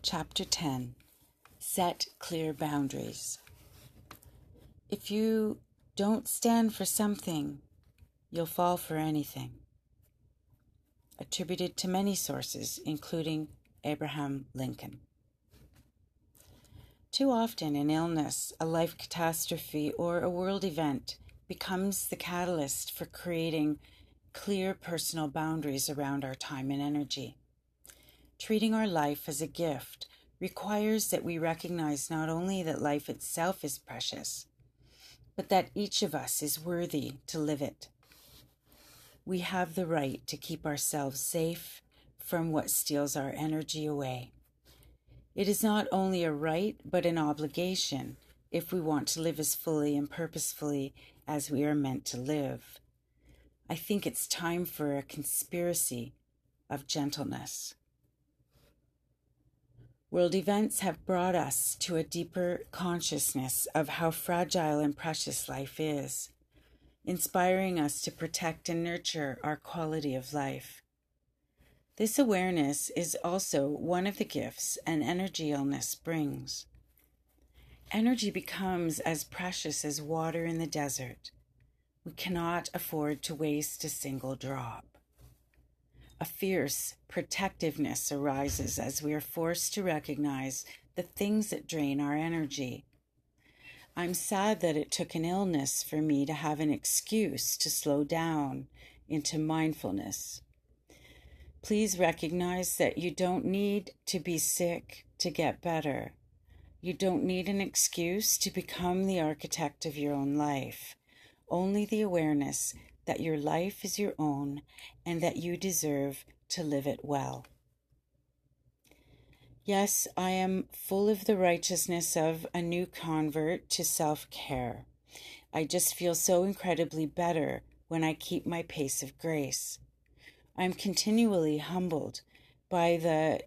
Chapter 10 Set Clear Boundaries. If you don't stand for something, you'll fall for anything. Attributed to many sources, including Abraham Lincoln. Too often, an illness, a life catastrophe, or a world event becomes the catalyst for creating clear personal boundaries around our time and energy. Treating our life as a gift requires that we recognize not only that life itself is precious, but that each of us is worthy to live it. We have the right to keep ourselves safe from what steals our energy away. It is not only a right, but an obligation if we want to live as fully and purposefully as we are meant to live. I think it's time for a conspiracy of gentleness. World events have brought us to a deeper consciousness of how fragile and precious life is, inspiring us to protect and nurture our quality of life. This awareness is also one of the gifts an energy illness brings. Energy becomes as precious as water in the desert. We cannot afford to waste a single drop. A fierce protectiveness arises as we are forced to recognize the things that drain our energy. I'm sad that it took an illness for me to have an excuse to slow down into mindfulness. Please recognize that you don't need to be sick to get better. You don't need an excuse to become the architect of your own life. Only the awareness that your life is your own and that you deserve to live it well. Yes, I am full of the righteousness of a new convert to self care. I just feel so incredibly better when I keep my pace of grace. I'm continually humbled by the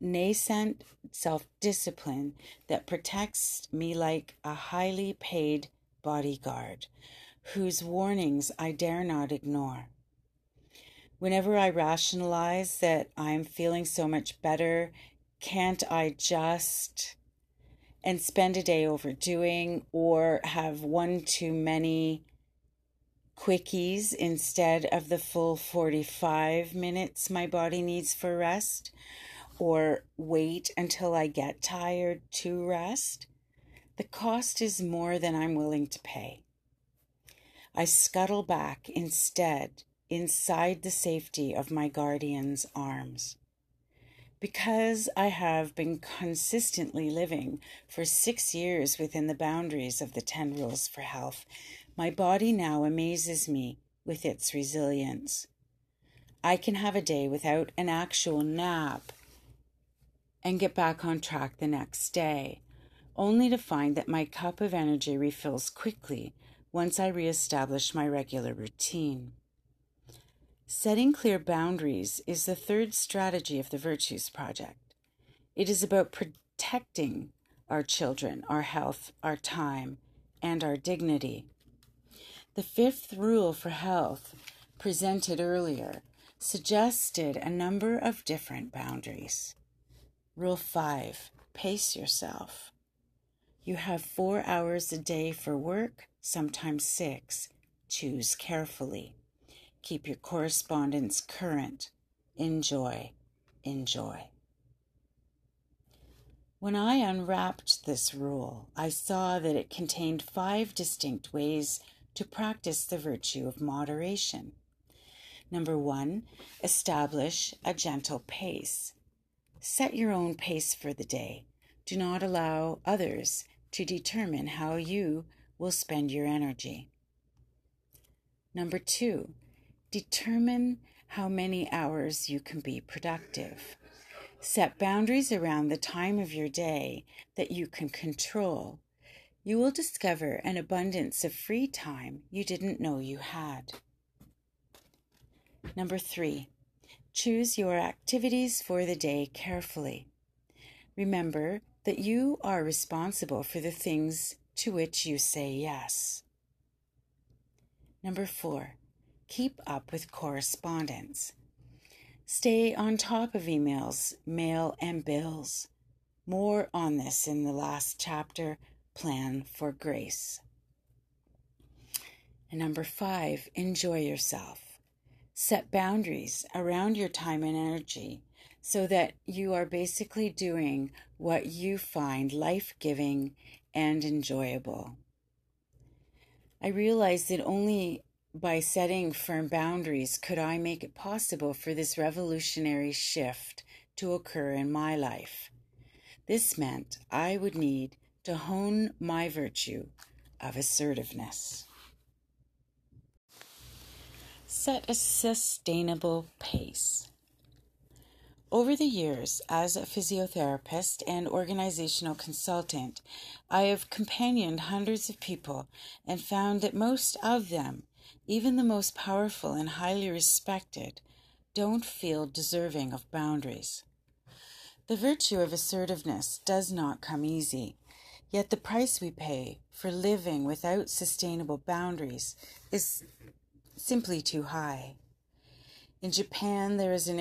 nascent self discipline that protects me like a highly paid bodyguard whose warnings I dare not ignore. Whenever I rationalize that I'm feeling so much better, can't I just and spend a day overdoing or have one too many quickies instead of the full 45 minutes my body needs for rest? or wait until I get tired to rest, the cost is more than I'm willing to pay. I scuttle back instead inside the safety of my guardian's arms. Because I have been consistently living for six years within the boundaries of the 10 rules for health, my body now amazes me with its resilience. I can have a day without an actual nap and get back on track the next day, only to find that my cup of energy refills quickly once I reestablish my regular routine. Setting clear boundaries is the third strategy of the Virtues Project. It is about protecting our children, our health, our time, and our dignity. The fifth rule for health, presented earlier, suggested a number of different boundaries. Rule 5 Pace yourself. You have four hours a day for work, sometimes six. Choose carefully. Keep your correspondence current. Enjoy. Enjoy. When I unwrapped this rule, I saw that it contained five distinct ways to practice the virtue of moderation. Number one, establish a gentle pace. Set your own pace for the day. Do not allow others to determine how you will spend your energy. Number two, determine how many hours you can be productive. Set boundaries around the time of your day that you can control. You will discover an abundance of free time you didn't know you had. Number three, Choose your activities for the day carefully. Remember that you are responsible for the things to which you say yes. Number four, keep up with correspondence. Stay on top of emails, mail, and bills. More on this in the last chapter Plan for Grace. And number five, enjoy yourself. Set boundaries around your time and energy so that you are basically doing what you find life giving and enjoyable. I realized that only by setting firm boundaries could I make it possible for this revolutionary shift to occur in my life. This meant I would need to hone my virtue of assertiveness. Set a sustainable pace. Over the years, as a physiotherapist and organizational consultant, I have companioned hundreds of people and found that most of them, even the most powerful and highly respected, don't feel deserving of boundaries. The virtue of assertiveness does not come easy, yet the price we pay for living without sustainable boundaries is simply too high. In Japan, there is an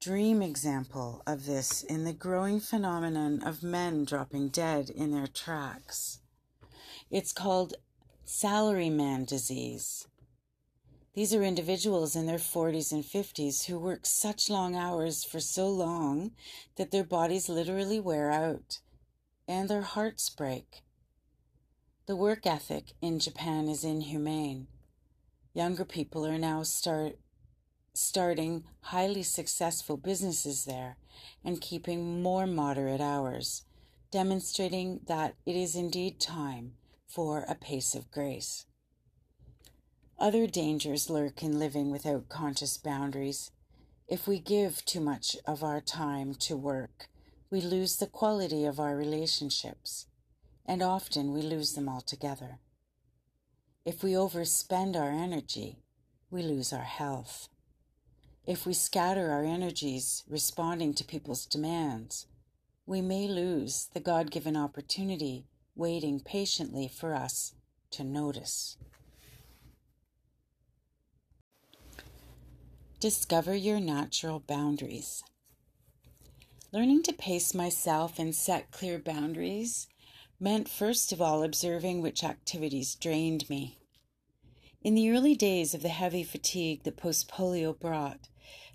extreme example of this in the growing phenomenon of men dropping dead in their tracks. It's called salaryman disease. These are individuals in their 40s and 50s who work such long hours for so long that their bodies literally wear out and their hearts break. The work ethic in Japan is inhumane. Younger people are now start starting highly successful businesses there and keeping more moderate hours, demonstrating that it is indeed time for a pace of grace. Other dangers lurk in living without conscious boundaries. If we give too much of our time to work, we lose the quality of our relationships, and often we lose them altogether. If we overspend our energy, we lose our health. If we scatter our energies responding to people's demands, we may lose the God given opportunity waiting patiently for us to notice. Discover your natural boundaries. Learning to pace myself and set clear boundaries meant first of all observing which activities drained me. In the early days of the heavy fatigue that post polio brought,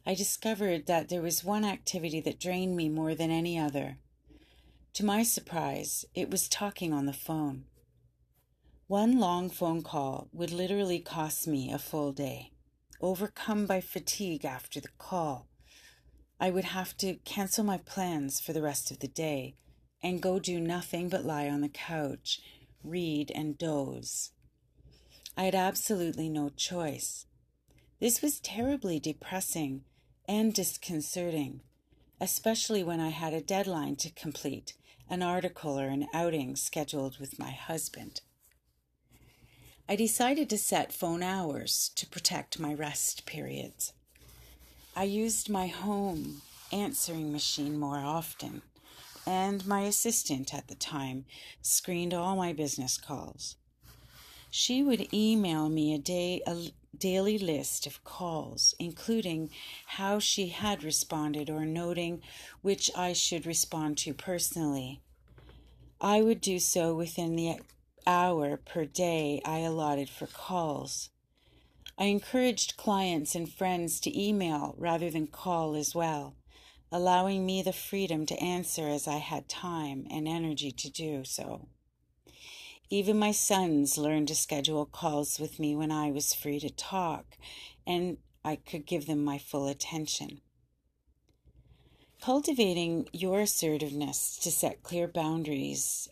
I discovered that there was one activity that drained me more than any other. To my surprise, it was talking on the phone. One long phone call would literally cost me a full day. Overcome by fatigue after the call, I would have to cancel my plans for the rest of the day and go do nothing but lie on the couch, read, and doze. I had absolutely no choice. This was terribly depressing and disconcerting, especially when I had a deadline to complete, an article or an outing scheduled with my husband. I decided to set phone hours to protect my rest periods. I used my home answering machine more often, and my assistant at the time screened all my business calls. She would email me a day daily list of calls, including how she had responded or noting which I should respond to personally. I would do so within the hour per day I allotted for calls. I encouraged clients and friends to email rather than call as well, allowing me the freedom to answer as I had time and energy to do so. Even my sons learned to schedule calls with me when I was free to talk and I could give them my full attention. Cultivating your assertiveness to set clear boundaries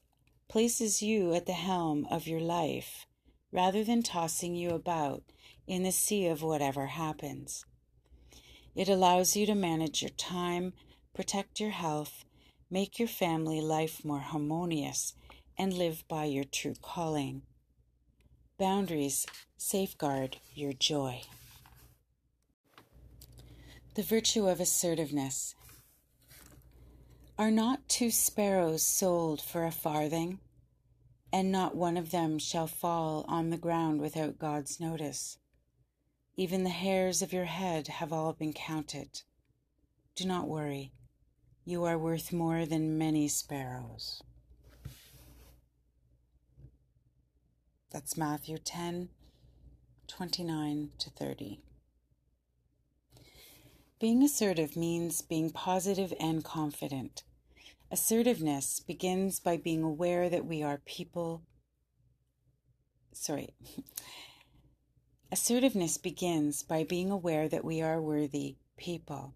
places you at the helm of your life rather than tossing you about in the sea of whatever happens. It allows you to manage your time, protect your health, make your family life more harmonious, and live by your true calling. Boundaries safeguard your joy. The virtue of assertiveness. Are not two sparrows sold for a farthing? And not one of them shall fall on the ground without God's notice. Even the hairs of your head have all been counted. Do not worry. You are worth more than many sparrows. That's Matthew 10 29 to 30. Being assertive means being positive and confident. Assertiveness begins by being aware that we are people. Sorry. Assertiveness begins by being aware that we are worthy people.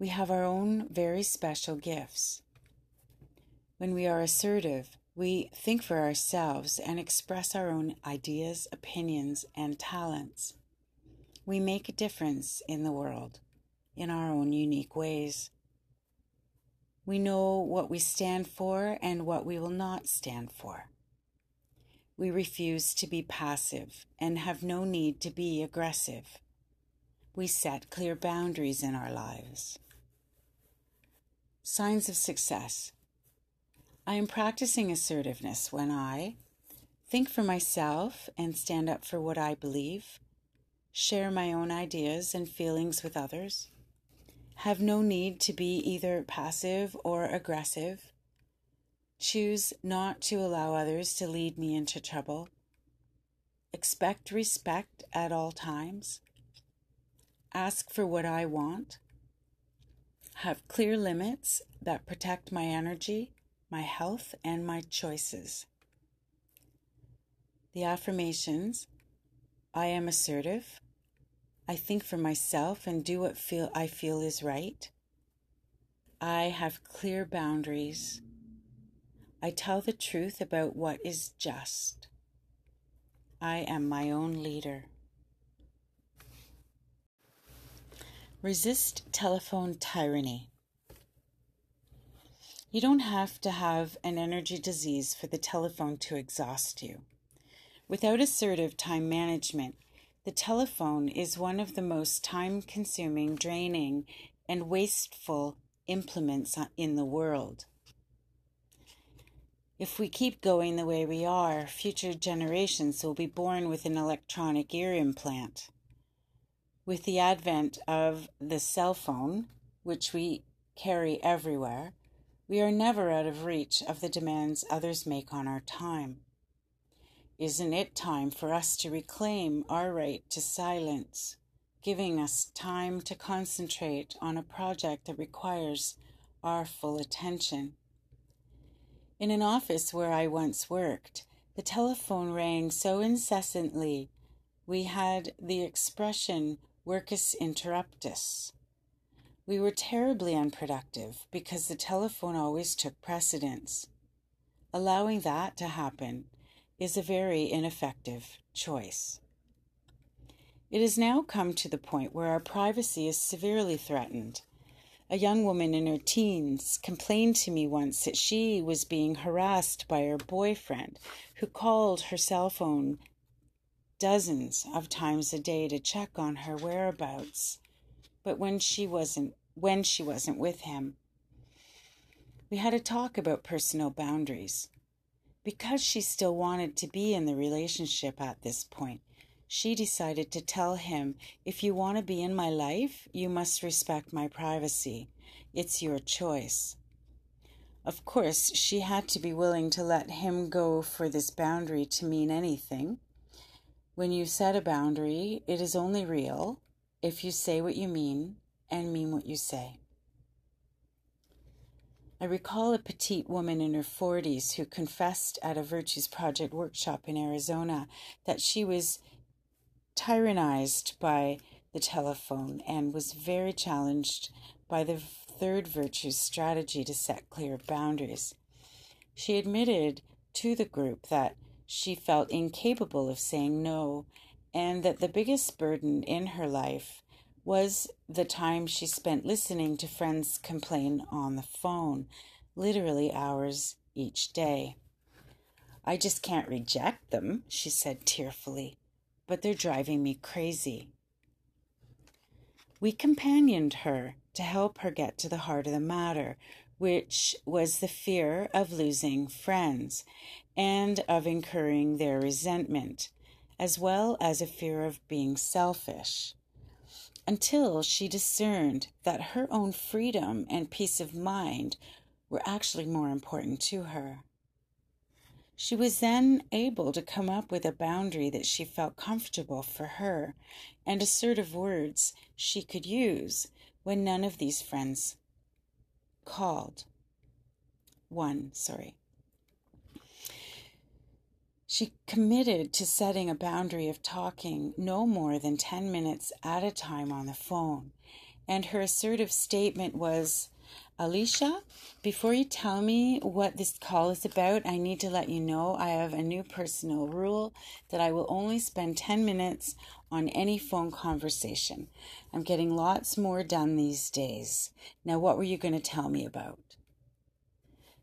We have our own very special gifts. When we are assertive, we think for ourselves and express our own ideas, opinions, and talents. We make a difference in the world in our own unique ways. We know what we stand for and what we will not stand for. We refuse to be passive and have no need to be aggressive. We set clear boundaries in our lives. Signs of success. I am practicing assertiveness when I think for myself and stand up for what I believe, share my own ideas and feelings with others, have no need to be either passive or aggressive, choose not to allow others to lead me into trouble, expect respect at all times, ask for what I want, have clear limits that protect my energy, my health, and my choices. The affirmations I am assertive. I think for myself and do what feel I feel is right. I have clear boundaries. I tell the truth about what is just. I am my own leader. Resist telephone tyranny. You don't have to have an energy disease for the telephone to exhaust you. Without assertive time management, the telephone is one of the most time consuming, draining, and wasteful implements in the world. If we keep going the way we are, future generations will be born with an electronic ear implant. With the advent of the cell phone, which we carry everywhere, we are never out of reach of the demands others make on our time. Isn't it time for us to reclaim our right to silence, giving us time to concentrate on a project that requires our full attention? In an office where I once worked, the telephone rang so incessantly we had the expression worcus interruptus. We were terribly unproductive because the telephone always took precedence. Allowing that to happen is a very ineffective choice. It has now come to the point where our privacy is severely threatened. A young woman in her teens complained to me once that she was being harassed by her boyfriend, who called her cell phone dozens of times a day to check on her whereabouts. But when she wasn't when she wasn't with him, we had a talk about personal boundaries. Because she still wanted to be in the relationship at this point, she decided to tell him, If you want to be in my life, you must respect my privacy. It's your choice. Of course, she had to be willing to let him go for this boundary to mean anything. When you set a boundary, it is only real if you say what you mean and mean what you say. I recall a petite woman in her 40s who confessed at a Virtues Project workshop in Arizona that she was tyrannized by the telephone and was very challenged by the third virtues strategy to set clear boundaries. She admitted to the group that she felt incapable of saying no and that the biggest burden in her life was the time she spent listening to friends complain on the phone, literally hours each day. I just can't reject them, she said tearfully, but they're driving me crazy. We companioned her to help her get to the heart of the matter, which was the fear of losing friends and of incurring their resentment, as well as a fear of being selfish. until she discerned that her own freedom and peace of mind were actually more important to her. She was then able to come up with a boundary that she felt comfortable for her and assertive words she could use when none of these friends called. One, sorry. She committed to setting a boundary of talking no more than 10 minutes at a time on the phone, and her assertive statement was Alicia, before you tell me what this call is about, I need to let you know I have a new personal rule that I will only spend 10 minutes on any phone conversation. I'm getting lots more done these days. Now, what were you going to tell me about?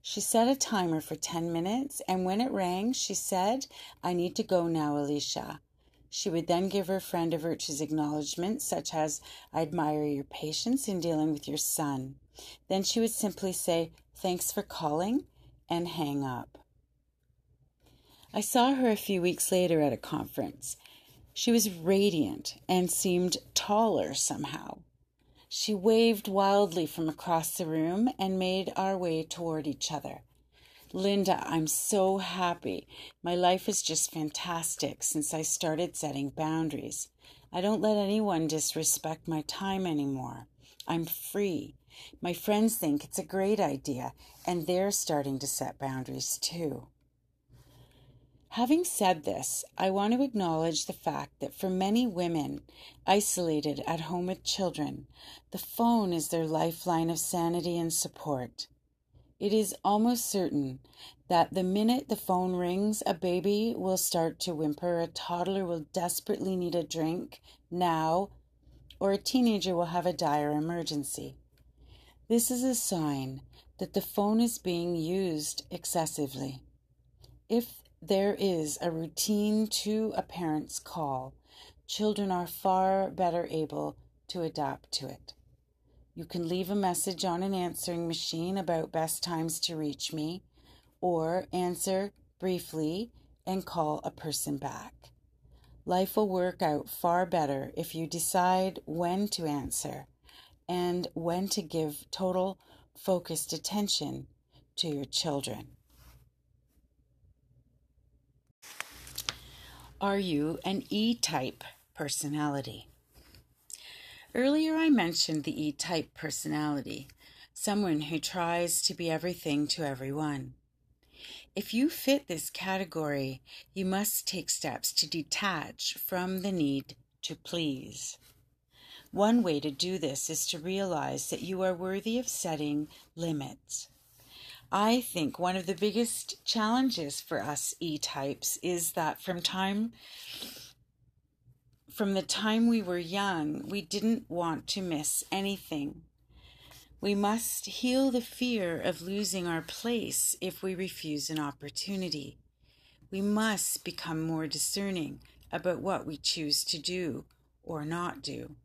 She set a timer for 10 minutes, and when it rang, she said, I need to go now, Alicia. She would then give her friend a virtuous acknowledgement, such as, I admire your patience in dealing with your son. Then she would simply say, Thanks for calling, and hang up. I saw her a few weeks later at a conference. She was radiant and seemed taller somehow. She waved wildly from across the room and made our way toward each other. Linda, I'm so happy. My life is just fantastic since I started setting boundaries. I don't let anyone disrespect my time anymore. I'm free. My friends think it's a great idea, and they're starting to set boundaries too. Having said this, I want to acknowledge the fact that for many women isolated at home with children, the phone is their lifeline of sanity and support. It is almost certain that the minute the phone rings, a baby will start to whimper, a toddler will desperately need a drink now, or a teenager will have a dire emergency. This is a sign that the phone is being used excessively. If there is a routine to a parent's call, children are far better able to adapt to it. You can leave a message on an answering machine about best times to reach me, or answer briefly and call a person back. Life will work out far better if you decide when to answer and when to give total focused attention to your children. Are you an E type personality? Earlier, I mentioned the E type personality, someone who tries to be everything to everyone. If you fit this category, you must take steps to detach from the need to please. One way to do this is to realize that you are worthy of setting limits. I think one of the biggest challenges for us E types is that from time from the time we were young, we didn't want to miss anything. We must heal the fear of losing our place if we refuse an opportunity. We must become more discerning about what we choose to do or not do.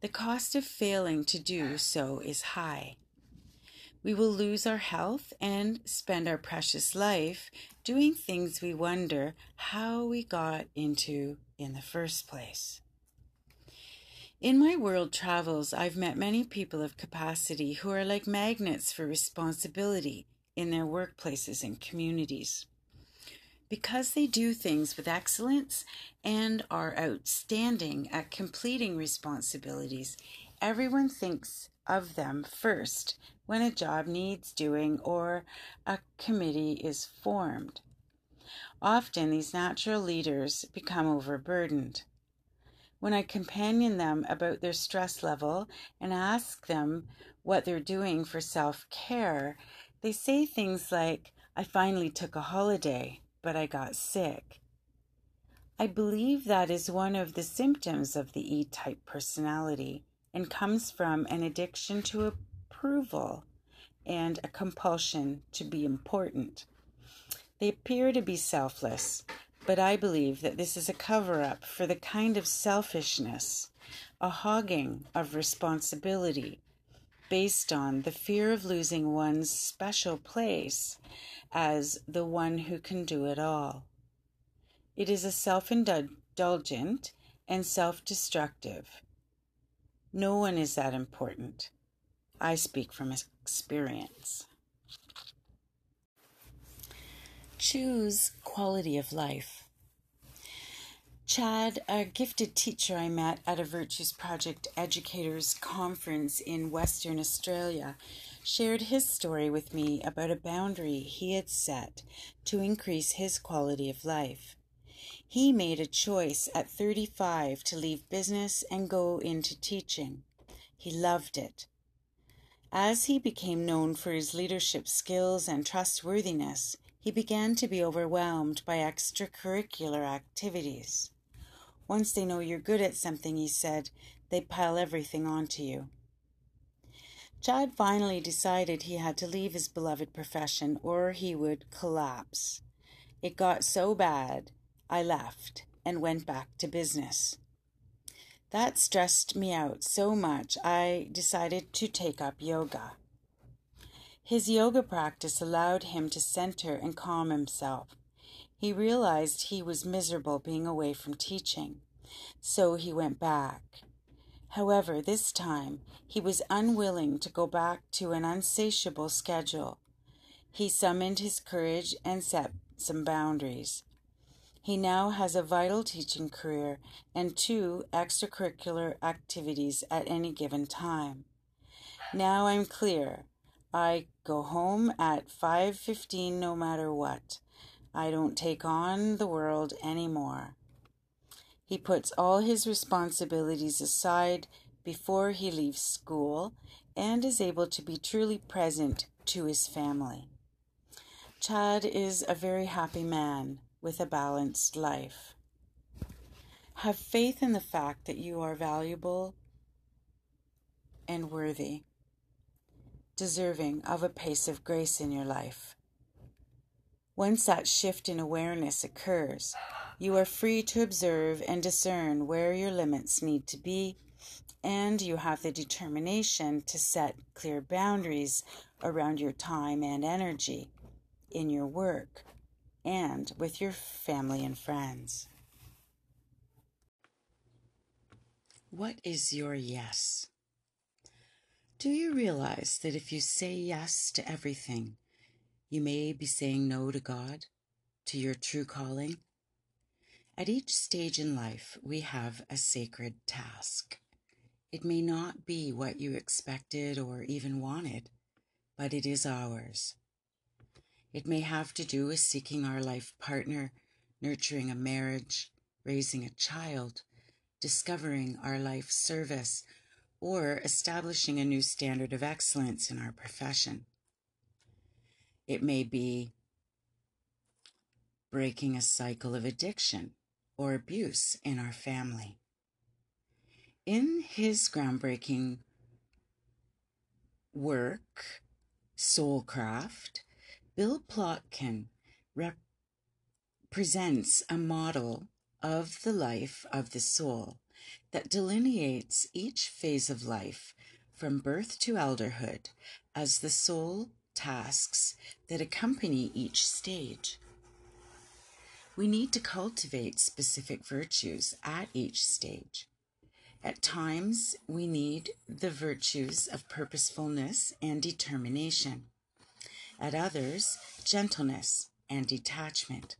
The cost of failing to do so is high. We will lose our health and spend our precious life doing things we wonder how we got into in the first place. In my world travels, I've met many people of capacity who are like magnets for responsibility in their workplaces and communities. Because they do things with excellence and are outstanding at completing responsibilities, everyone thinks of them first when a job needs doing or a committee is formed. Often these natural leaders become overburdened. When I companion them about their stress level and ask them what they're doing for self care, they say things like, I finally took a holiday, but I got sick. I believe that is one of the symptoms of the E type personality and comes from an addiction to approval and a compulsion to be important. They appear to be selfless, but I believe that this is a cover up for the kind of selfishness, a hogging of responsibility based on the fear of losing one's special place as the one who can do it all. It is a self indulgent and self destructive, No one is that important. I speak from experience. Choose quality of life. Chad, a gifted teacher I met at a Virtues Project Educators Conference in Western Australia, shared his story with me about a boundary he had set to increase his quality of life. He made a choice at 35 to leave business and go into teaching. He loved it. As he became known for his leadership skills and trustworthiness, he began to be overwhelmed by extracurricular activities. Once they know you're good at something, he said, they pile everything onto you. Chad finally decided he had to leave his beloved profession or he would collapse. It got so bad, I left and went back to business. That stressed me out so much, I decided to take up yoga. His yoga practice allowed him to center and calm himself. He realized he was miserable being away from teaching, so he went back. However, this time he was unwilling to go back to an unsatiable schedule. He summoned his courage and set some boundaries. He now has a vital teaching career and two extracurricular activities at any given time. Now I'm clear. I go home at 5:15 no matter what. I don't take on the world anymore. He puts all his responsibilities aside before he leaves school and is able to be truly present to his family. Chad is a very happy man with a balanced life. Have faith in the fact that you are valuable and worthy, deserving of a pace of grace in your life. Once that shift in awareness occurs, you are free to observe and discern where your limits need to be, and you have the determination to set clear boundaries around your time and energy in your work and with your family and friends. What is your yes? Do you realize that if you say yes to everything, you may be saying no to God, to your true calling? At each stage in life, we have a sacred task. It may not be what you expected or even wanted, but it is ours. It may have to do with seeking our life partner, nurturing a marriage, raising a child, discovering our life service, or establishing a new standard of excellence in our profession. It may be breaking a cycle of addiction or abuse in our family. In his groundbreaking work, Soulcraft, Bill Plotkin presents a model of the life of the soul that delineates each phase of life from birth to elderhood as the soul tasks that accompany each stage. We need to cultivate specific virtues at each stage. At times, we need the virtues of purposefulness and determination at others, gentleness and detachment.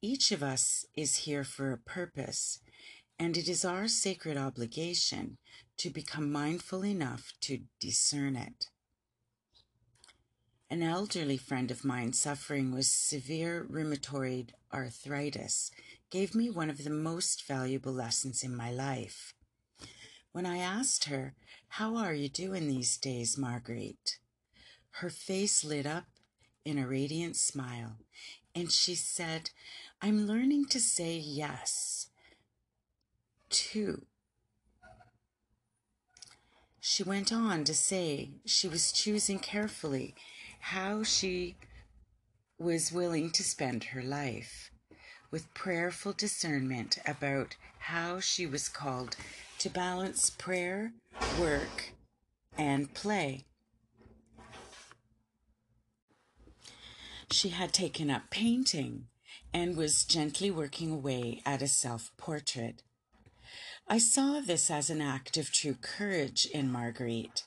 Each of us is here for a purpose, and it is our sacred obligation to become mindful enough to discern it. An elderly friend of mine suffering with severe rheumatoid arthritis gave me one of the most valuable lessons in my life. When I asked her, How are you doing these days, Marguerite? Her face lit up in a radiant smile, and she said, I'm learning to say yes to. She went on to say she was choosing carefully how she was willing to spend her life, with prayerful discernment about how she was called to balance prayer, work, and play. She had taken up painting and was gently working away at a self portrait. I saw this as an act of true courage in Marguerite,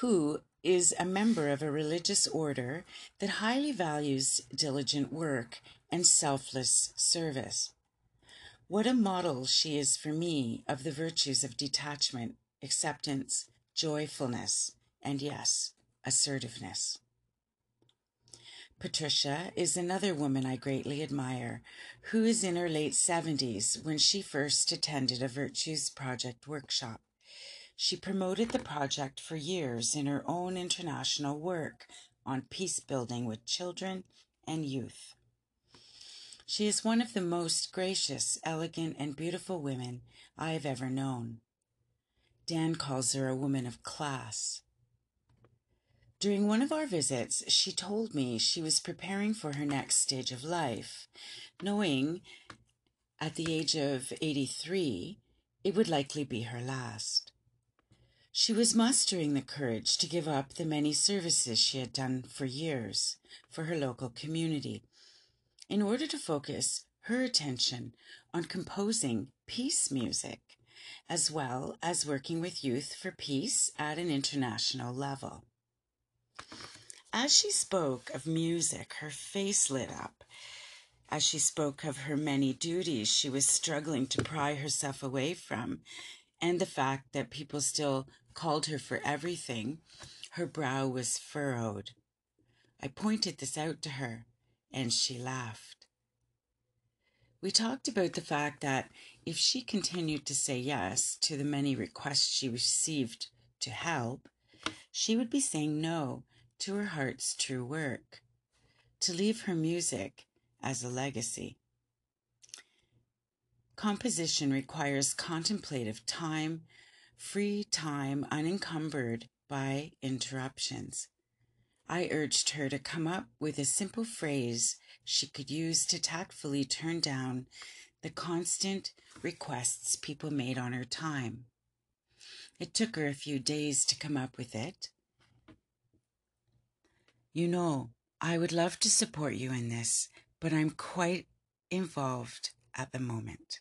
who is a member of a religious order that highly values diligent work and selfless service. What a model she is for me of the virtues of detachment, acceptance, joyfulness, and yes, assertiveness. Patricia is another woman I greatly admire, who is in her late 70s when she first attended a Virtues Project workshop. She promoted the project for years in her own international work on peace building with children and youth. She is one of the most gracious, elegant, and beautiful women I have ever known. Dan calls her a woman of class. During one of our visits, she told me she was preparing for her next stage of life, knowing at the age of 83 it would likely be her last. She was mustering the courage to give up the many services she had done for years for her local community in order to focus her attention on composing peace music as well as working with youth for peace at an international level. As she spoke of music, her face lit up. As she spoke of her many duties she was struggling to pry herself away from, and the fact that people still called her for everything, her brow was furrowed. I pointed this out to her, and she laughed. We talked about the fact that if she continued to say yes to the many requests she received to help, she would be saying no to her heart's true work, to leave her music as a legacy. Composition requires contemplative time, free time unencumbered by interruptions. I urged her to come up with a simple phrase she could use to tactfully turn down the constant requests people made on her time. It took her a few days to come up with it, you know, I would love to support you in this, but I'm quite involved at the moment.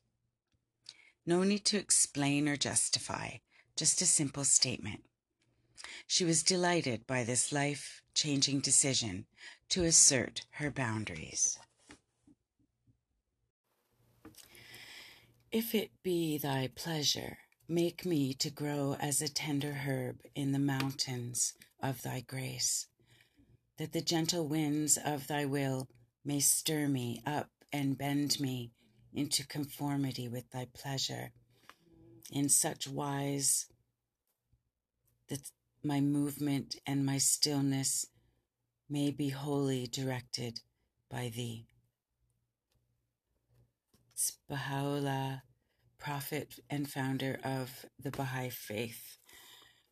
No need to explain or justify, just a simple statement. She was delighted by this life changing decision to assert her boundaries. If it be thy pleasure, make me to grow as a tender herb in the mountains of thy grace that the gentle winds of thy will may stir me up and bend me into conformity with thy pleasure in such wise that my movement and my stillness may be wholly directed by thee. Baha'u'llah, prophet and founder of the Baha'i faith,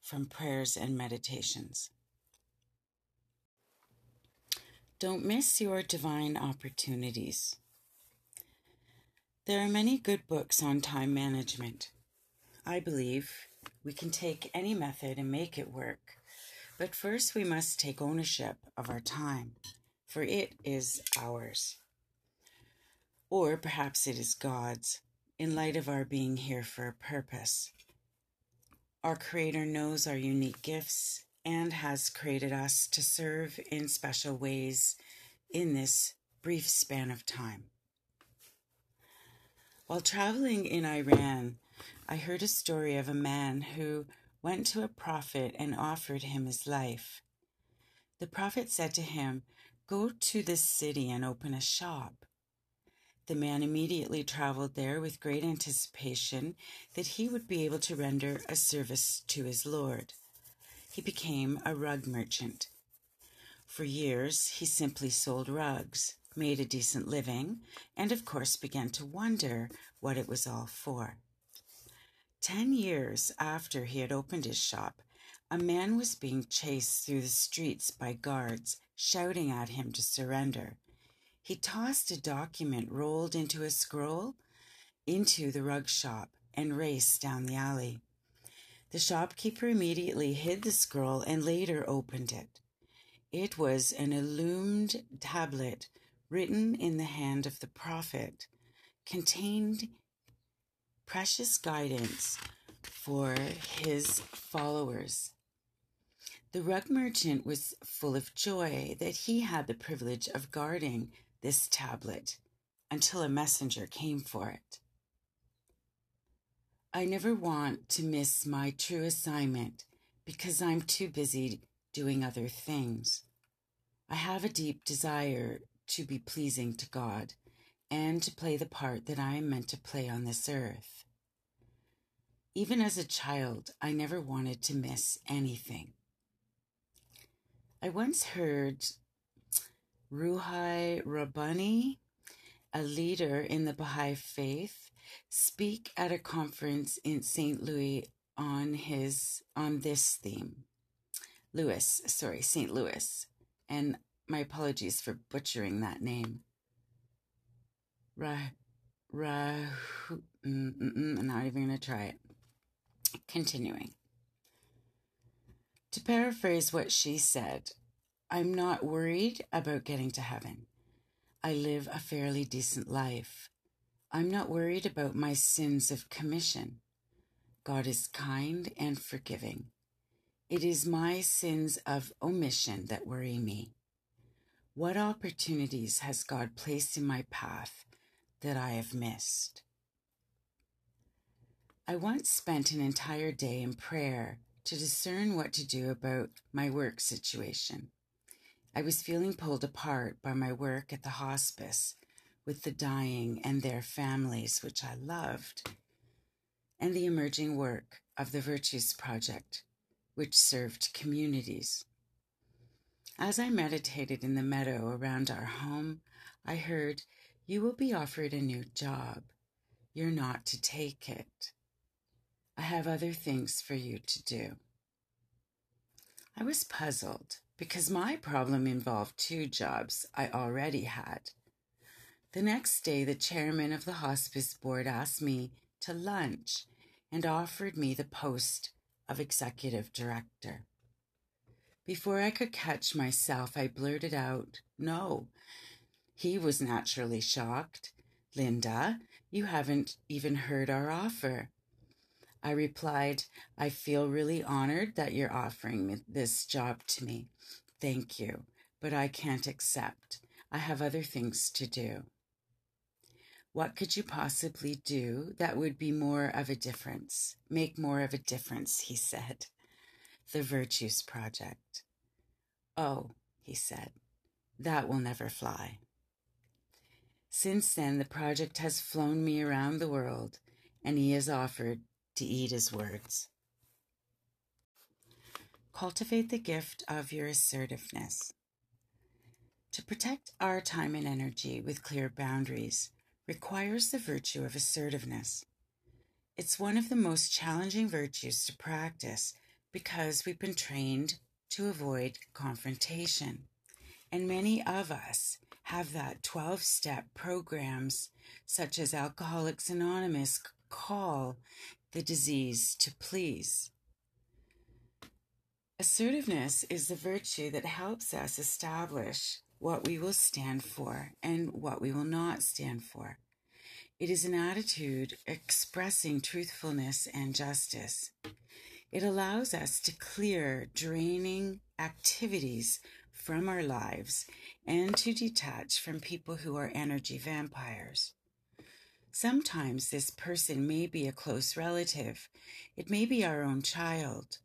from Prayers and Meditations. Don't miss your divine opportunities. There are many good books on time management. I believe we can take any method and make it work, but first we must take ownership of our time, for it is ours. Or perhaps it is God's, in light of our being here for a purpose. Our Creator knows our unique gifts and has created us to serve in special ways in this brief span of time. While traveling in Iran, I heard a story of a man who went to a prophet and offered him his life. The prophet said to him, Go to this city and open a shop. The man immediately traveled there with great anticipation that he would be able to render a service to his Lord he became a rug merchant. For years, he simply sold rugs, made a decent living, and of course began to wonder what it was all for. Ten years after he had opened his shop, a man was being chased through the streets by guards, shouting at him to surrender. He tossed a document rolled into a scroll into the rug shop and raced down the alley. The shopkeeper immediately hid the scroll and later opened it. It was an illumined tablet written in the hand of the prophet, contained precious guidance for his followers. The rug merchant was full of joy that he had the privilege of guarding this tablet until a messenger came for it. I never want to miss my true assignment because I'm too busy doing other things. I have a deep desire to be pleasing to God and to play the part that I am meant to play on this earth. Even as a child, I never wanted to miss anything. I once heard Ruhai Rabbani, a leader in the Baha'i faith, speak at a conference in St. Louis on his on this theme. Louis, sorry, St. Louis. And my apologies for butchering that name. Ra, ra, mm, mm, mm, I'm not even going to try it. Continuing. To paraphrase what she said, I'm not worried about getting to heaven. I live a fairly decent life. I'm not worried about my sins of commission. God is kind and forgiving. It is my sins of omission that worry me. What opportunities has God placed in my path that I have missed? I once spent an entire day in prayer to discern what to do about my work situation. I was feeling pulled apart by my work at the hospice with the dying and their families, which I loved, and the emerging work of the Virtues Project, which served communities. As I meditated in the meadow around our home, I heard, You will be offered a new job. You're not to take it. I have other things for you to do. I was puzzled because my problem involved two jobs I already had. The next day, the chairman of the hospice board asked me to lunch and offered me the post of executive director. Before I could catch myself, I blurted out, No. He was naturally shocked. Linda, you haven't even heard our offer. I replied, I feel really honored that you're offering this job to me. Thank you, but I can't accept. I have other things to do. What could you possibly do that would be more of a difference, make more of a difference? He said. The Virtues Project. Oh, he said, that will never fly. Since then, the project has flown me around the world, and he has offered to eat his words. Cultivate the gift of your assertiveness. To protect our time and energy with clear boundaries requires the virtue of assertiveness. It's one of the most challenging virtues to practice because we've been trained to avoid confrontation. And many of us have that 12 step programs, such as Alcoholics Anonymous, call the disease to please. Assertiveness is the virtue that helps us establish what we will stand for and what we will not stand for. It is an attitude expressing truthfulness and justice. It allows us to clear draining activities from our lives and to detach from people who are energy vampires. Sometimes this person may be a close relative. It may be our own child.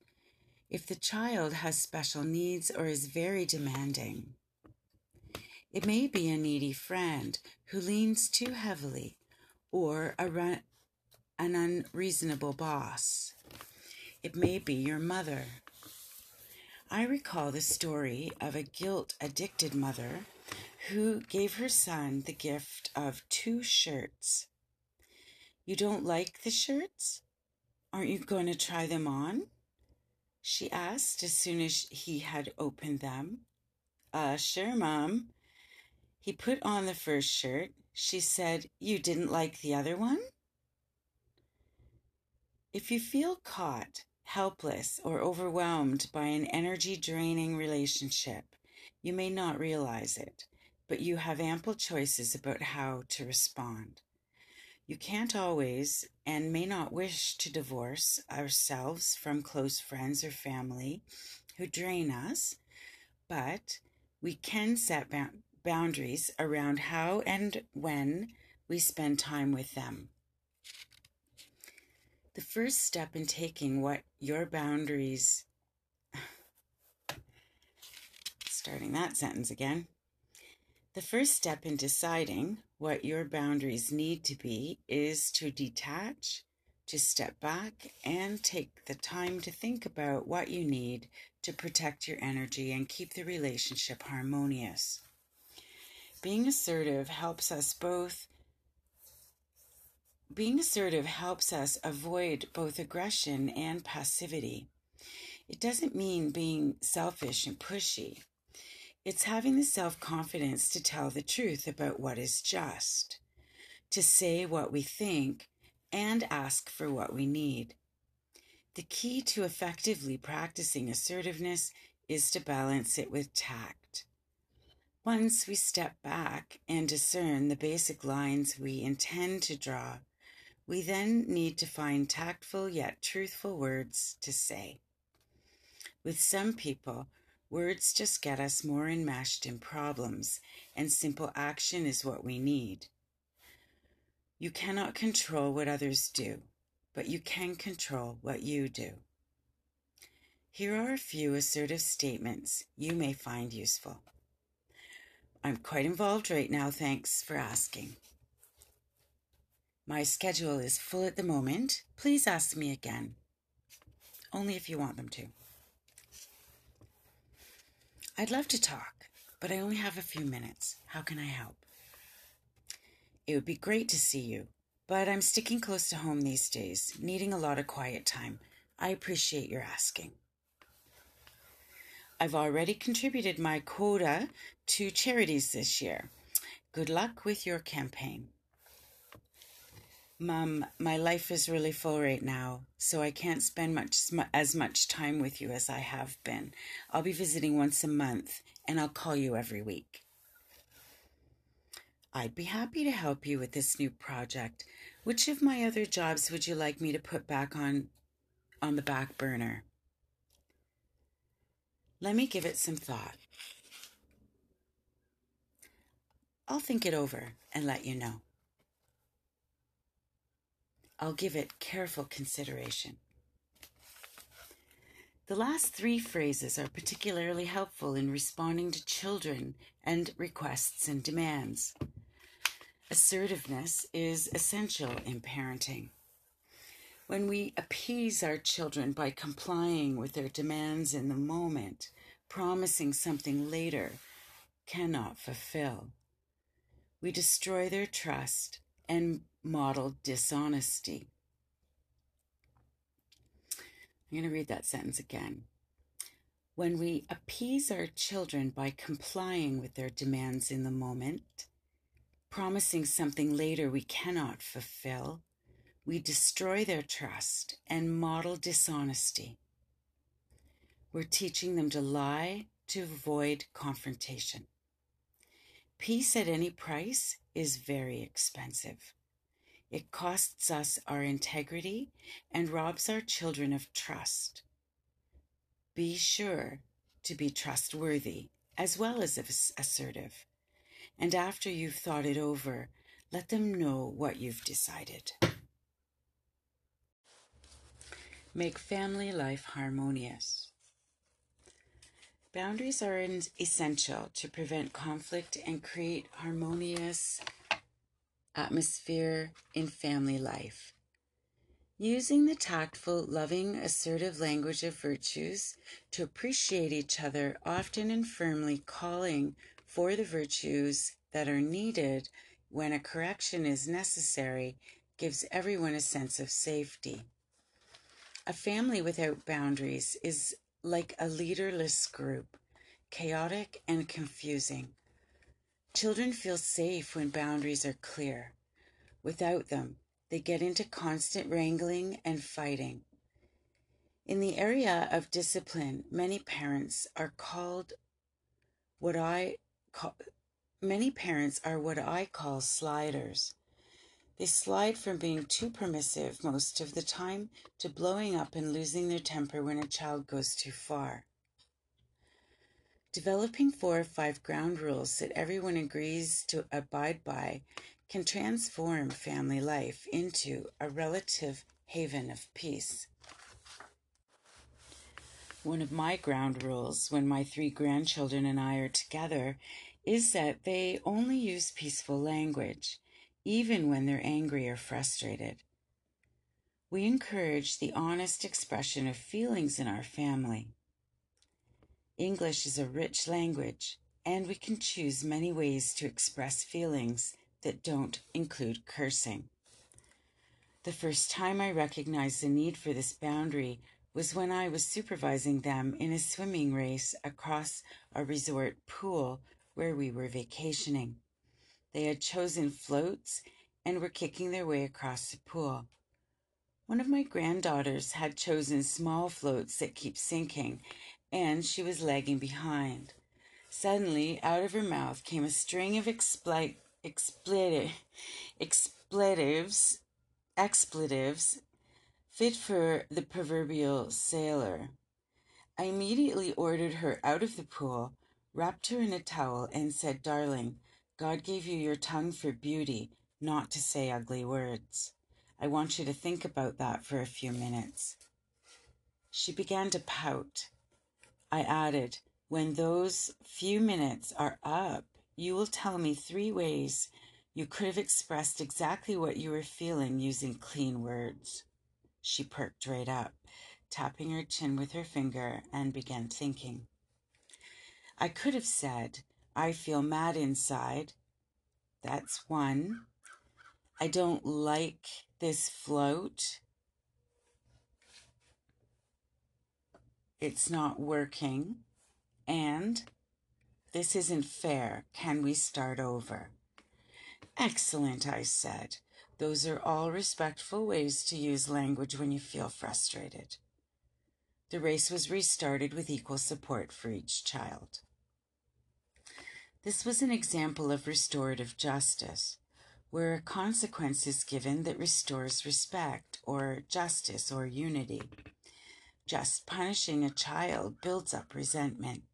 If the child has special needs or is very demanding, it may be a needy friend who leans too heavily or a run, an unreasonable boss. It may be your mother. I recall the story of a guilt addicted mother who gave her son the gift of two shirts you don't like the shirts? Aren't you going to try them on? She asked as soon as he had opened them. Uh, sure, Mom. He put on the first shirt. She said, You didn't like the other one? If you feel caught, helpless, or overwhelmed by an energy draining relationship, you may not realize it, but you have ample choices about how to respond. You can't always and may not wish to divorce ourselves from close friends or family who drain us, but we can set boundaries around how and when we spend time with them. The first step in taking what your boundaries, starting that sentence again, the first step in deciding what your boundaries need to be is to detach, to step back, and take the time to think about what you need to protect your energy and keep the relationship harmonious. Being assertive helps us both being assertive helps us avoid both aggression and passivity. It doesn't mean being selfish and pushy. It's having the self confidence to tell the truth about what is just, to say what we think, and ask for what we need. The key to effectively practicing assertiveness is to balance it with tact. Once we step back and discern the basic lines we intend to draw, we then need to find tactful yet truthful words to say. With some people, words just get us more enmeshed in problems, and simple action is what we need. You cannot control what others do, but you can control what you do. Here are a few assertive statements you may find useful. I'm quite involved right now, thanks for asking. My schedule is full at the moment. Please ask me again. Only if you want them to. I'd love to talk, but I only have a few minutes. How can I help? It would be great to see you, but I'm sticking close to home these days, needing a lot of quiet time. I appreciate your asking. I've already contributed my quota to charities this year. Good luck with your campaign. Mom, my life is really full right now, so I can't spend much as much time with you as I have been. I'll be visiting once a month, and I'll call you every week. I'd be happy to help you with this new project. Which of my other jobs would you like me to put back on on the back burner? Let me give it some thought. I'll think it over and let you know. I'll give it careful consideration. The last three phrases are particularly helpful in responding to children and requests and demands. Assertiveness is essential in parenting. When we appease our children by complying with their demands in the moment, promising something later cannot fulfill. We destroy their trust and model dishonesty. I'm going to read that sentence again. When we appease our children by complying with their demands in the moment, promising something later we cannot fulfill, we destroy their trust and model dishonesty. We're teaching them to lie to avoid confrontation. Peace at any price is very expensive. It costs us our integrity and robs our children of trust. Be sure to be trustworthy as well as assertive. And after you've thought it over, let them know what you've decided. Make family life harmonious. Boundaries are essential to prevent conflict and create harmonious atmosphere in family life. Using the tactful, loving, assertive language of virtues to appreciate each other, often and firmly calling for the virtues that are needed when a correction is necessary, gives everyone a sense of safety. A family without boundaries is like a leaderless group, chaotic and confusing. Children feel safe when boundaries are clear. Without them, they get into constant wrangling and fighting. In the area of discipline, many parents are called what I call many parents are what I call sliders. They slide from being too permissive most of the time to blowing up and losing their temper when a child goes too far. Developing four or five ground rules that everyone agrees to abide by can transform family life into a relative haven of peace. One of my ground rules when my three grandchildren and I are together is that they only use peaceful language, even when they're angry or frustrated. We encourage the honest expression of feelings in our family. English is a rich language, and we can choose many ways to express feelings that don't include cursing. The first time I recognized the need for this boundary was when I was supervising them in a swimming race across a resort pool where we were vacationing. They had chosen floats and were kicking their way across the pool. One of my granddaughters had chosen small floats that keep sinking, and she was lagging behind. Suddenly, out of her mouth came a string of expli- expletive, expletives, expletives fit for the proverbial sailor. I immediately ordered her out of the pool, wrapped her in a towel, and said, Darling, God gave you your tongue for beauty, not to say ugly words. I want you to think about that for a few minutes. She began to pout. I added, When those few minutes are up, you will tell me three ways you could have expressed exactly what you were feeling using clean words. She perked right up, tapping her chin with her finger, and began thinking. I could have said, I feel mad inside. That's one. I don't like this float. It's not working. And this isn't fair. Can we start over? Excellent, I said. Those are all respectful ways to use language when you feel frustrated. The race was restarted with equal support for each child. This was an example of restorative justice, where a consequence is given that restores respect or justice or unity. Just punishing a child builds up resentment.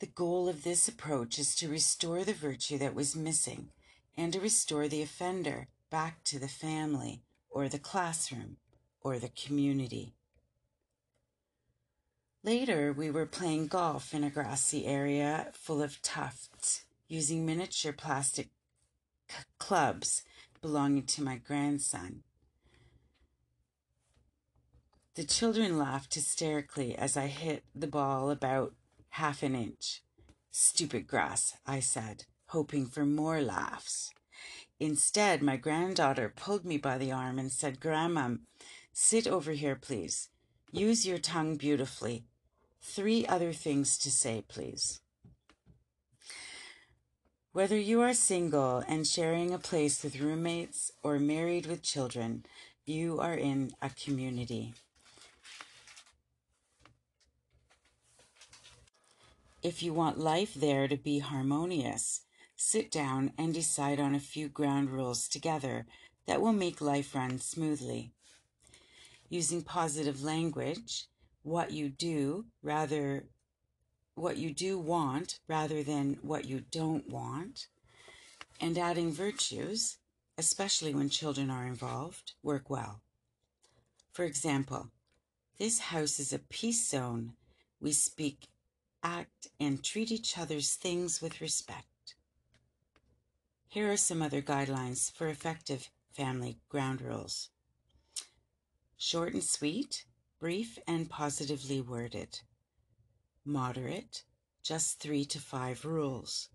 The goal of this approach is to restore the virtue that was missing and to restore the offender back to the family or the classroom or the community. Later, we were playing golf in a grassy area full of tufts using miniature plastic c- clubs belonging to my grandson. The children laughed hysterically as I hit the ball about half an inch. Stupid grass, I said, hoping for more laughs. Instead, my granddaughter pulled me by the arm and said, Grandma, sit over here, please. Use your tongue beautifully. Three other things to say, please. Whether you are single and sharing a place with roommates or married with children, you are in a community. If you want life there to be harmonious, sit down and decide on a few ground rules together that will make life run smoothly. Using positive language, what you do rather what you do want rather than what you don't want, and adding virtues, especially when children are involved, work well. For example, this house is a peace zone. We speak act, and treat each other's things with respect. Here are some other guidelines for effective family ground rules. Short and sweet, brief and positively worded, moderate, just three to five rules,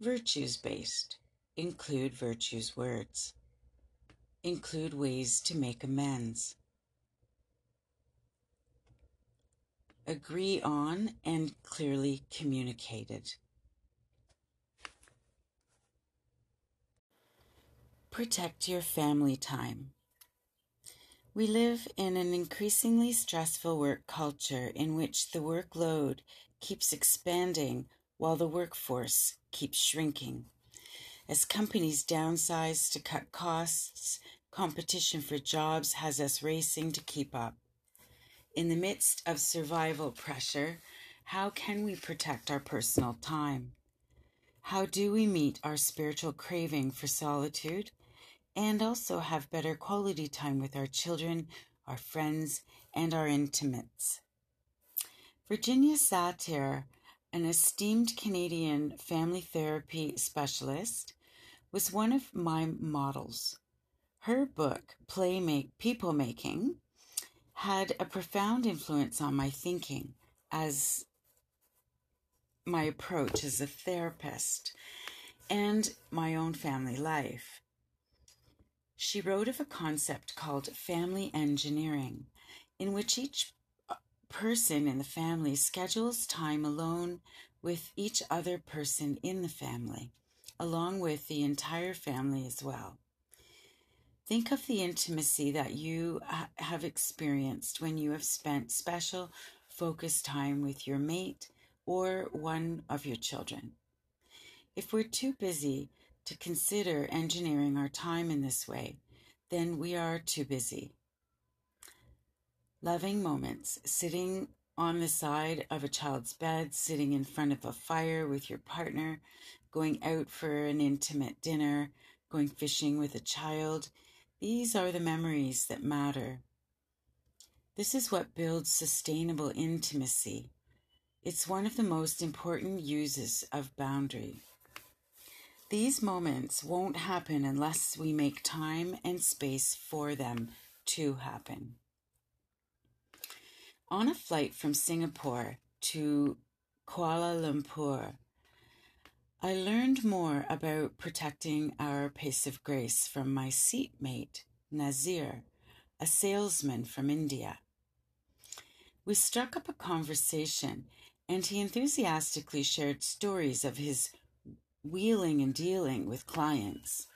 virtues based, include virtues words, include ways to make amends agree on and clearly communicated. Protect your family time. We live in an increasingly stressful work culture in which the workload keeps expanding while the workforce keeps shrinking. As companies downsize to cut costs, competition for jobs has us racing to keep up. In the midst of survival pressure, how can we protect our personal time? How do we meet our spiritual craving for solitude and also have better quality time with our children, our friends, and our intimates? Virginia Satir, an esteemed Canadian family therapy specialist, was one of my models. Her book, Playmate People Making, had a profound influence on my thinking as my approach as a therapist and my own family life. She wrote of a concept called family engineering, in which each uh, person in the family schedules time alone with each other person in the family, along with the entire family as well. Think of the intimacy that you uh, have experienced when you have spent special, focused time with your mate or one of your children. If we're too busy to consider engineering our time in this way, then we are too busy. Loving moments, sitting on the side of a child's bed, sitting in front of a fire with your partner, going out for an intimate dinner, going fishing with a child, these are the memories that matter. This is what builds sustainable intimacy. It's one of the most important uses of boundary. These moments won't happen unless we make time and space for them to happen. On a flight from Singapore to Kuala Lumpur, I learned more about protecting our pace of grace from my seatmate, Nazir, a salesman from India. We struck up a conversation and he enthusiastically shared stories of his wheeling and dealing with clients.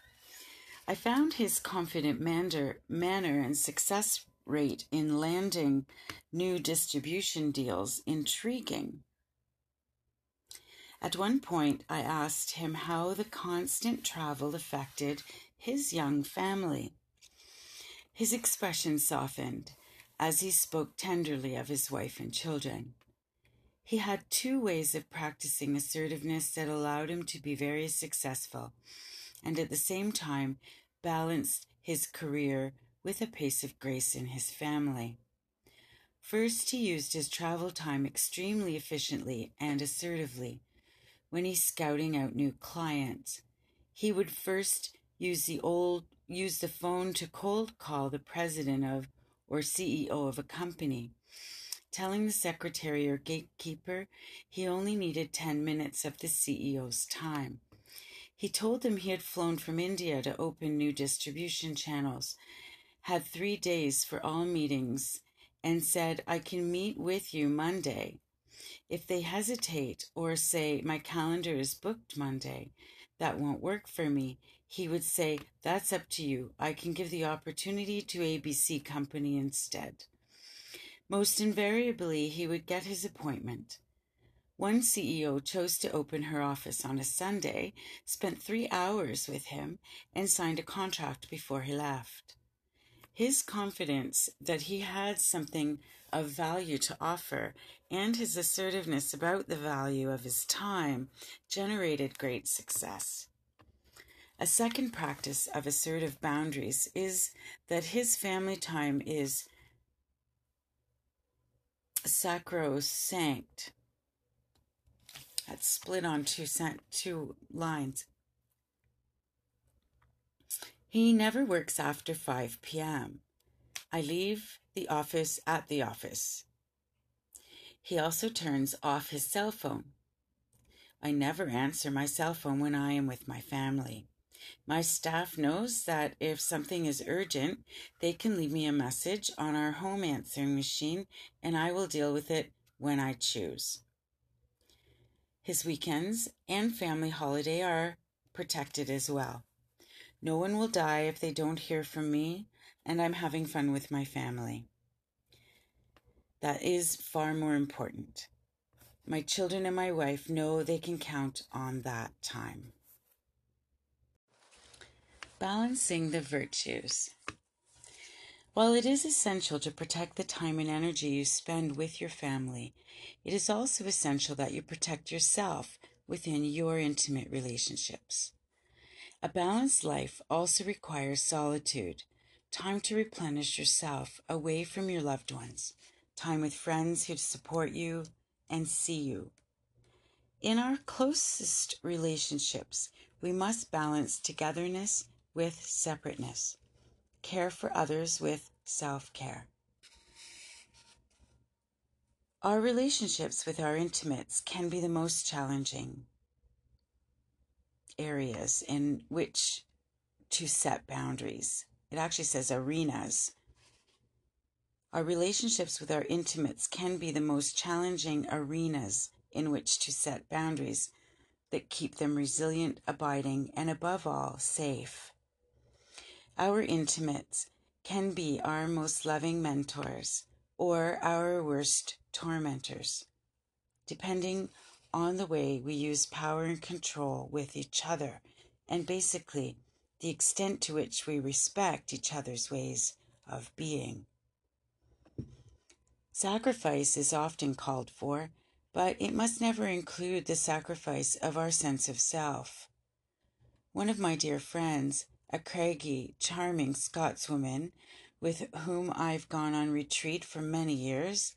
I found his confident manner, manner and success rate in landing new distribution deals intriguing. At one point, I asked him how the constant travel affected his young family. His expression softened as he spoke tenderly of his wife and children. He had two ways of practicing assertiveness that allowed him to be very successful and at the same time balanced his career with a pace of grace in his family. First, he used his travel time extremely efficiently and assertively. When he's scouting out new clients, he would first use the old use the phone to cold call the president of or CEO of a company telling the secretary or gatekeeper he only needed 10 minutes of the CEO's time. He told them he had flown from India to open new distribution channels, had three days for all meetings, and said, I can meet with you Monday. If they hesitate or say, My calendar is booked Monday, that won't work for me, he would say, That's up to you. I can give the opportunity to ABC Company instead. Most invariably, he would get his appointment. One CEO chose to open her office on a Sunday, spent three hours with him, and signed a contract before he left. His confidence that he had something of value to offer and his assertiveness about the value of his time generated great success. A second practice of assertive boundaries is that his family time is sacrosanct. That's split on two cent, two lines. He never works after 5 p.m. I leave the office at the office. He also turns off his cell phone. I never answer my cell phone when I am with my family. My staff knows that if something is urgent, they can leave me a message on our home answering machine and I will deal with it when I choose. His weekends and family holiday are protected as well. No one will die if they don't hear from me, and I'm having fun with my family. That is far more important. My children and my wife know they can count on that time. Balancing the virtues. While it is essential to protect the time and energy you spend with your family, it is also essential that you protect yourself within your intimate relationships. A balanced life also requires solitude, time to replenish yourself away from your loved ones, time with friends who support you and see you. In our closest relationships, we must balance togetherness with separateness, care for others with self care. Our relationships with our intimates can be the most challenging areas in which to set boundaries. It actually says arenas. Our relationships with our intimates can be the most challenging arenas in which to set boundaries that keep them resilient, abiding, and above all, safe. Our intimates can be our most loving mentors or our worst tormentors, depending on the way we use power and control with each other, and basically the extent to which we respect each other's ways of being. Sacrifice is often called for, but it must never include the sacrifice of our sense of self. One of my dear friends a craggy, charming Scotswoman with whom I've gone on retreat for many years,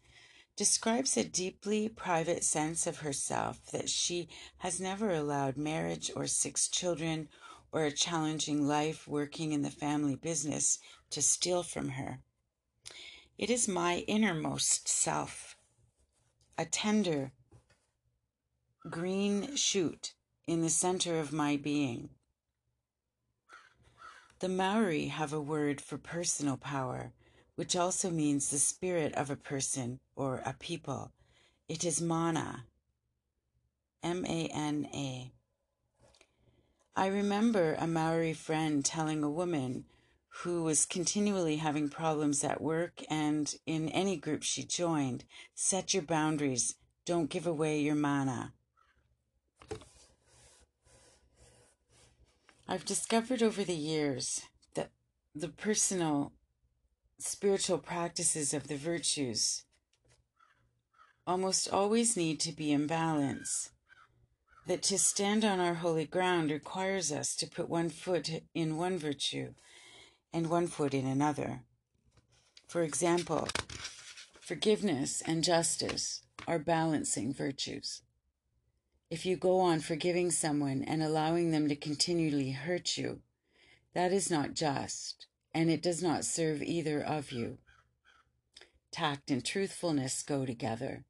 describes a deeply private sense of herself that she has never allowed marriage or six children or a challenging life working in the family business to steal from her. It is my innermost self, a tender green shoot in the center of my being the Maori have a word for personal power, which also means the spirit of a person or a people. It is mana. M A N A. I remember a Maori friend telling a woman who was continually having problems at work and in any group she joined set your boundaries, don't give away your mana. I've discovered over the years that the personal spiritual practices of the virtues almost always need to be in balance. That to stand on our holy ground requires us to put one foot in one virtue and one foot in another. For example, forgiveness and justice are balancing virtues. If you go on forgiving someone and allowing them to continually hurt you, that is not just, and it does not serve either of you. Tact and truthfulness go together,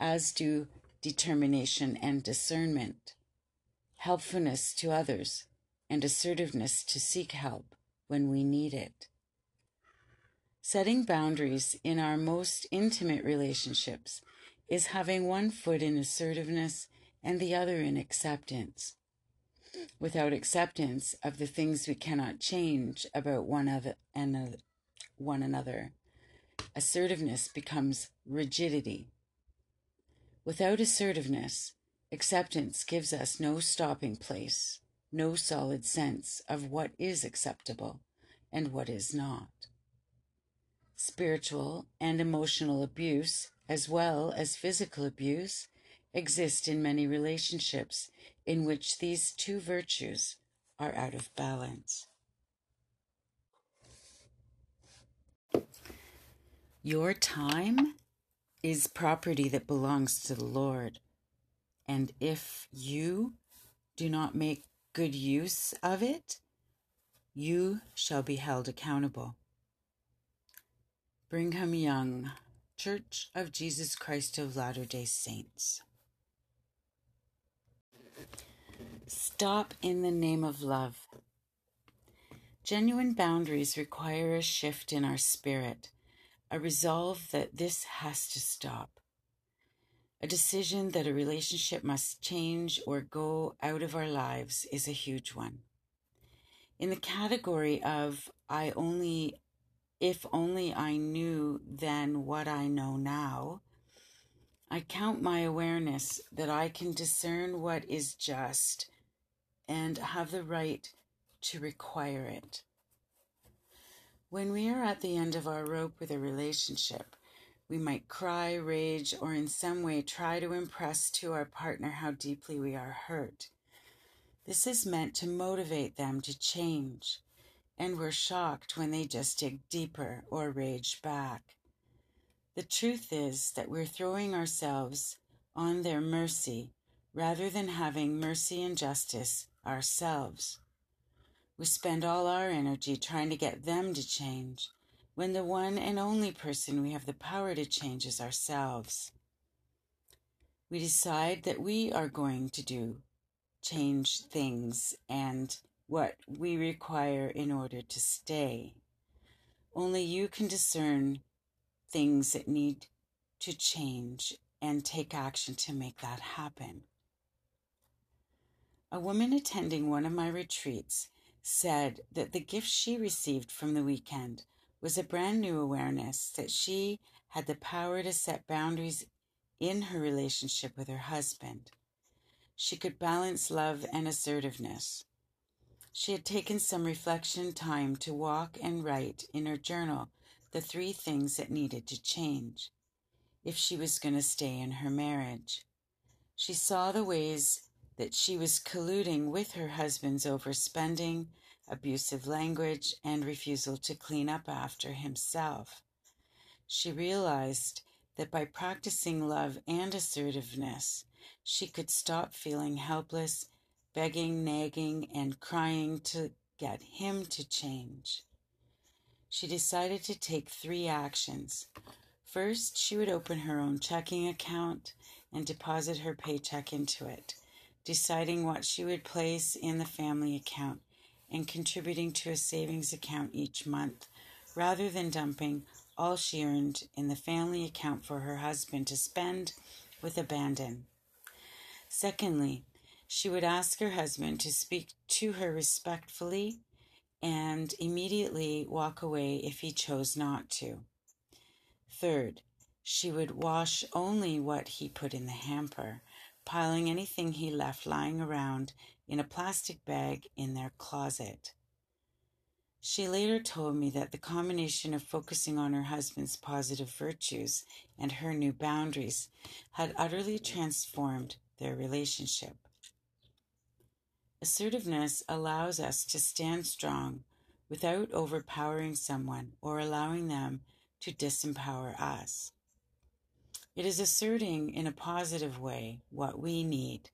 as do determination and discernment, helpfulness to others, and assertiveness to seek help when we need it. Setting boundaries in our most intimate relationships is having one foot in assertiveness and the other in acceptance. Without acceptance of the things we cannot change about one other and one another, assertiveness becomes rigidity. Without assertiveness, acceptance gives us no stopping place, no solid sense of what is acceptable and what is not. Spiritual and emotional abuse, as well as physical abuse, exist in many relationships in which these two virtues are out of balance. Your time is property that belongs to the Lord. And if you do not make good use of it, you shall be held accountable. Brigham Young, Church of Jesus Christ of Latter day Saints. Stop in the name of love. Genuine boundaries require a shift in our spirit, a resolve that this has to stop, a decision that a relationship must change or go out of our lives is a huge one. In the category of I only, if only I knew then what I know now, I count my awareness that I can discern what is just and have the right to require it. When we are at the end of our rope with a relationship, we might cry, rage, or in some way try to impress to our partner how deeply we are hurt. This is meant to motivate them to change, and we're shocked when they just dig deeper or rage back. The truth is that we're throwing ourselves on their mercy rather than having mercy and justice ourselves. We spend all our energy trying to get them to change when the one and only person we have the power to change is ourselves. We decide that we are going to do change things and what we require in order to stay. Only you can discern things that need to change and take action to make that happen. A woman attending one of my retreats said that the gift she received from the weekend was a brand new awareness that she had the power to set boundaries in her relationship with her husband. She could balance love and assertiveness. She had taken some reflection time to walk and write in her journal the three things that needed to change if she was going to stay in her marriage. She saw the ways that she was colluding with her husband's overspending, abusive language, and refusal to clean up after himself. She realized that by practicing love and assertiveness, she could stop feeling helpless, begging, nagging, and crying to get him to change. She decided to take three actions. First, she would open her own checking account and deposit her paycheck into it, deciding what she would place in the family account and contributing to a savings account each month, rather than dumping all she earned in the family account for her husband to spend with abandon. Secondly, she would ask her husband to speak to her respectfully and immediately walk away if he chose not to. Third, she would wash only what he put in the hamper, piling anything he left lying around in a plastic bag in their closet. She later told me that the combination of focusing on her husband's positive virtues and her new boundaries had utterly transformed their relationship. Assertiveness allows us to stand strong without overpowering someone or allowing them to disempower us. It is asserting in a positive way what we need.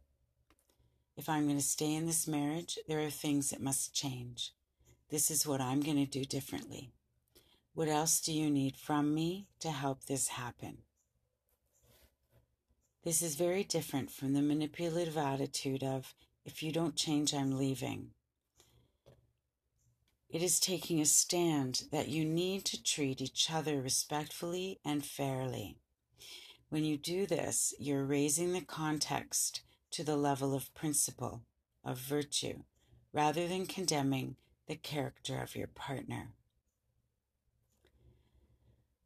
If I'm going to stay in this marriage, there are things that must change. This is what I'm going to do differently. What else do you need from me to help this happen? This is very different from the manipulative attitude of, if you don't change, I'm leaving. It is taking a stand that you need to treat each other respectfully and fairly. When you do this, you're raising the context to the level of principle, of virtue, rather than condemning the character of your partner.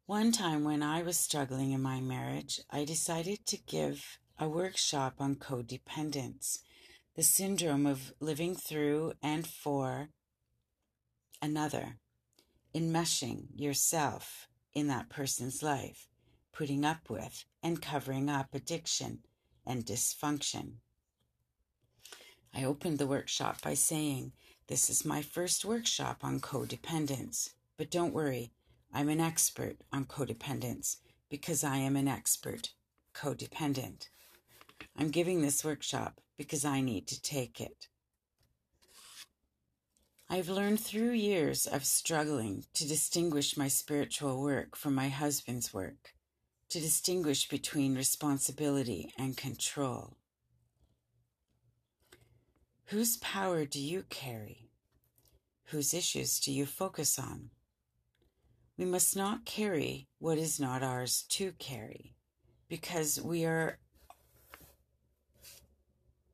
One time when I was struggling in my marriage, I decided to give a workshop on codependence, the syndrome of living through and for another, enmeshing yourself in that person's life, putting up with and covering up addiction and dysfunction. I opened the workshop by saying, This is my first workshop on codependence, but don't worry, I'm an expert on codependence because I am an expert codependent. I'm giving this workshop because I need to take it. I've learned through years of struggling to distinguish my spiritual work from my husband's work, to distinguish between responsibility and control. Whose power do you carry? Whose issues do you focus on? We must not carry what is not ours to carry because we are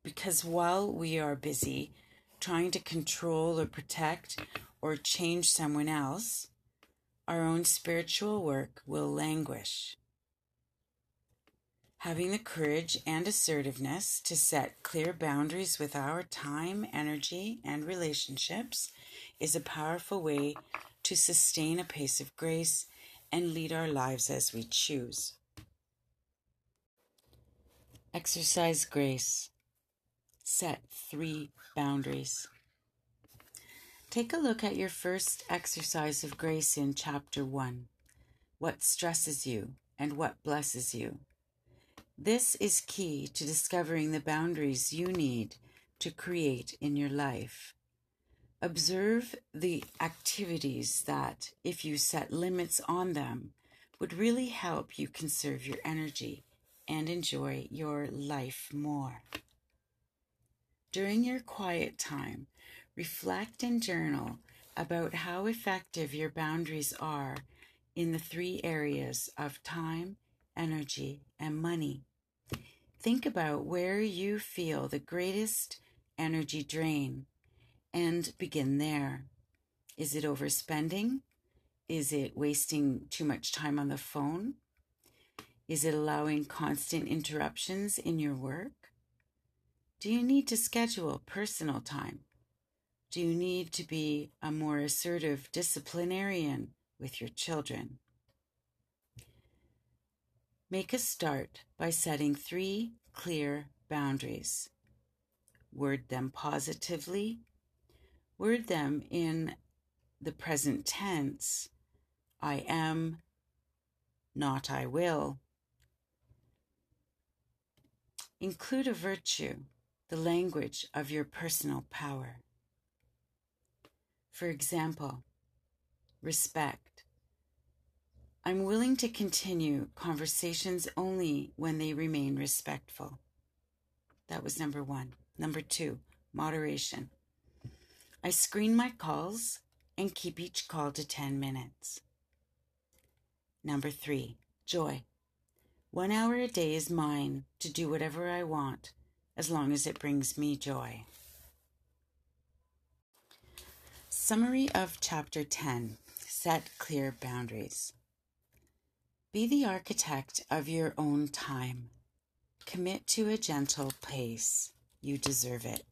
because while we are busy trying to control or protect or change someone else, our own spiritual work will languish. Having the courage and assertiveness to set clear boundaries with our time, energy, and relationships is a powerful way to sustain a pace of grace and lead our lives as we choose. Exercise grace. Set three boundaries. Take a look at your first exercise of grace in chapter 1. What stresses you and what blesses you? This is key to discovering the boundaries you need to create in your life. Observe the activities that, if you set limits on them, would really help you conserve your energy and enjoy your life more. During your quiet time, reflect and journal about how effective your boundaries are in the three areas of time, energy, and money. Think about where you feel the greatest energy drain and begin there. Is it overspending? Is it wasting too much time on the phone? Is it allowing constant interruptions in your work? Do you need to schedule personal time? Do you need to be a more assertive disciplinarian with your children? Make a start by setting three clear boundaries. Word them positively. Word them in the present tense I am, not I will. Include a virtue, the language of your personal power. For example, respect. I'm willing to continue conversations only when they remain respectful. That was number one. Number two, moderation. I screen my calls and keep each call to 10 minutes. Number three, joy. One hour a day is mine to do whatever I want as long as it brings me joy. Summary of Chapter 10 Set Clear Boundaries. Be the architect of your own time. Commit to a gentle pace. You deserve it.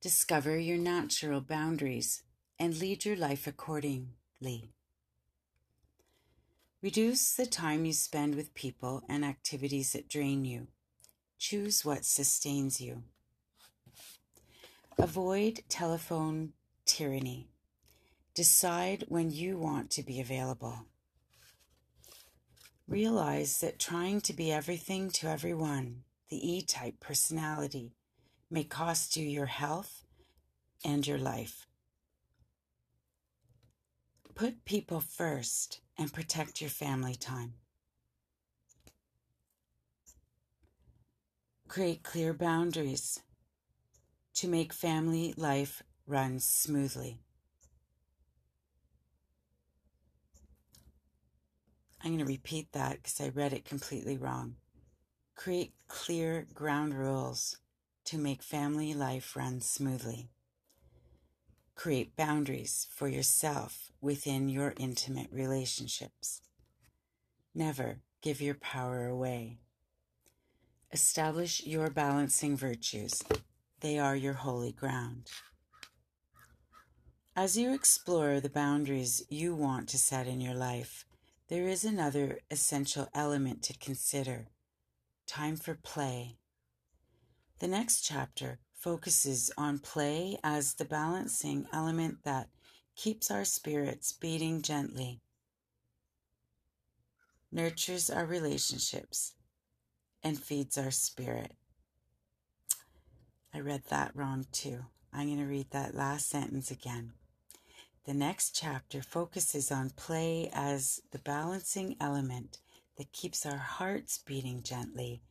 Discover your natural boundaries and lead your life accordingly. Reduce the time you spend with people and activities that drain you. Choose what sustains you. Avoid telephone tyranny. Decide when you want to be available. Realize that trying to be everything to everyone, the E type personality, may cost you your health and your life. Put people first and protect your family time. Create clear boundaries to make family life run smoothly. I'm going to repeat that because I read it completely wrong. Create clear ground rules to make family life run smoothly. Create boundaries for yourself within your intimate relationships. Never give your power away. Establish your balancing virtues. They are your holy ground. As you explore the boundaries you want to set in your life, there is another essential element to consider time for play. The next chapter focuses on play as the balancing element that keeps our spirits beating gently, nurtures our relationships, and feeds our spirit. I read that wrong too. I'm going to read that last sentence again. The next chapter focuses on play as the balancing element that keeps our hearts beating gently,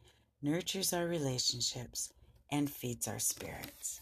nurtures our relationships, and feeds our spirits.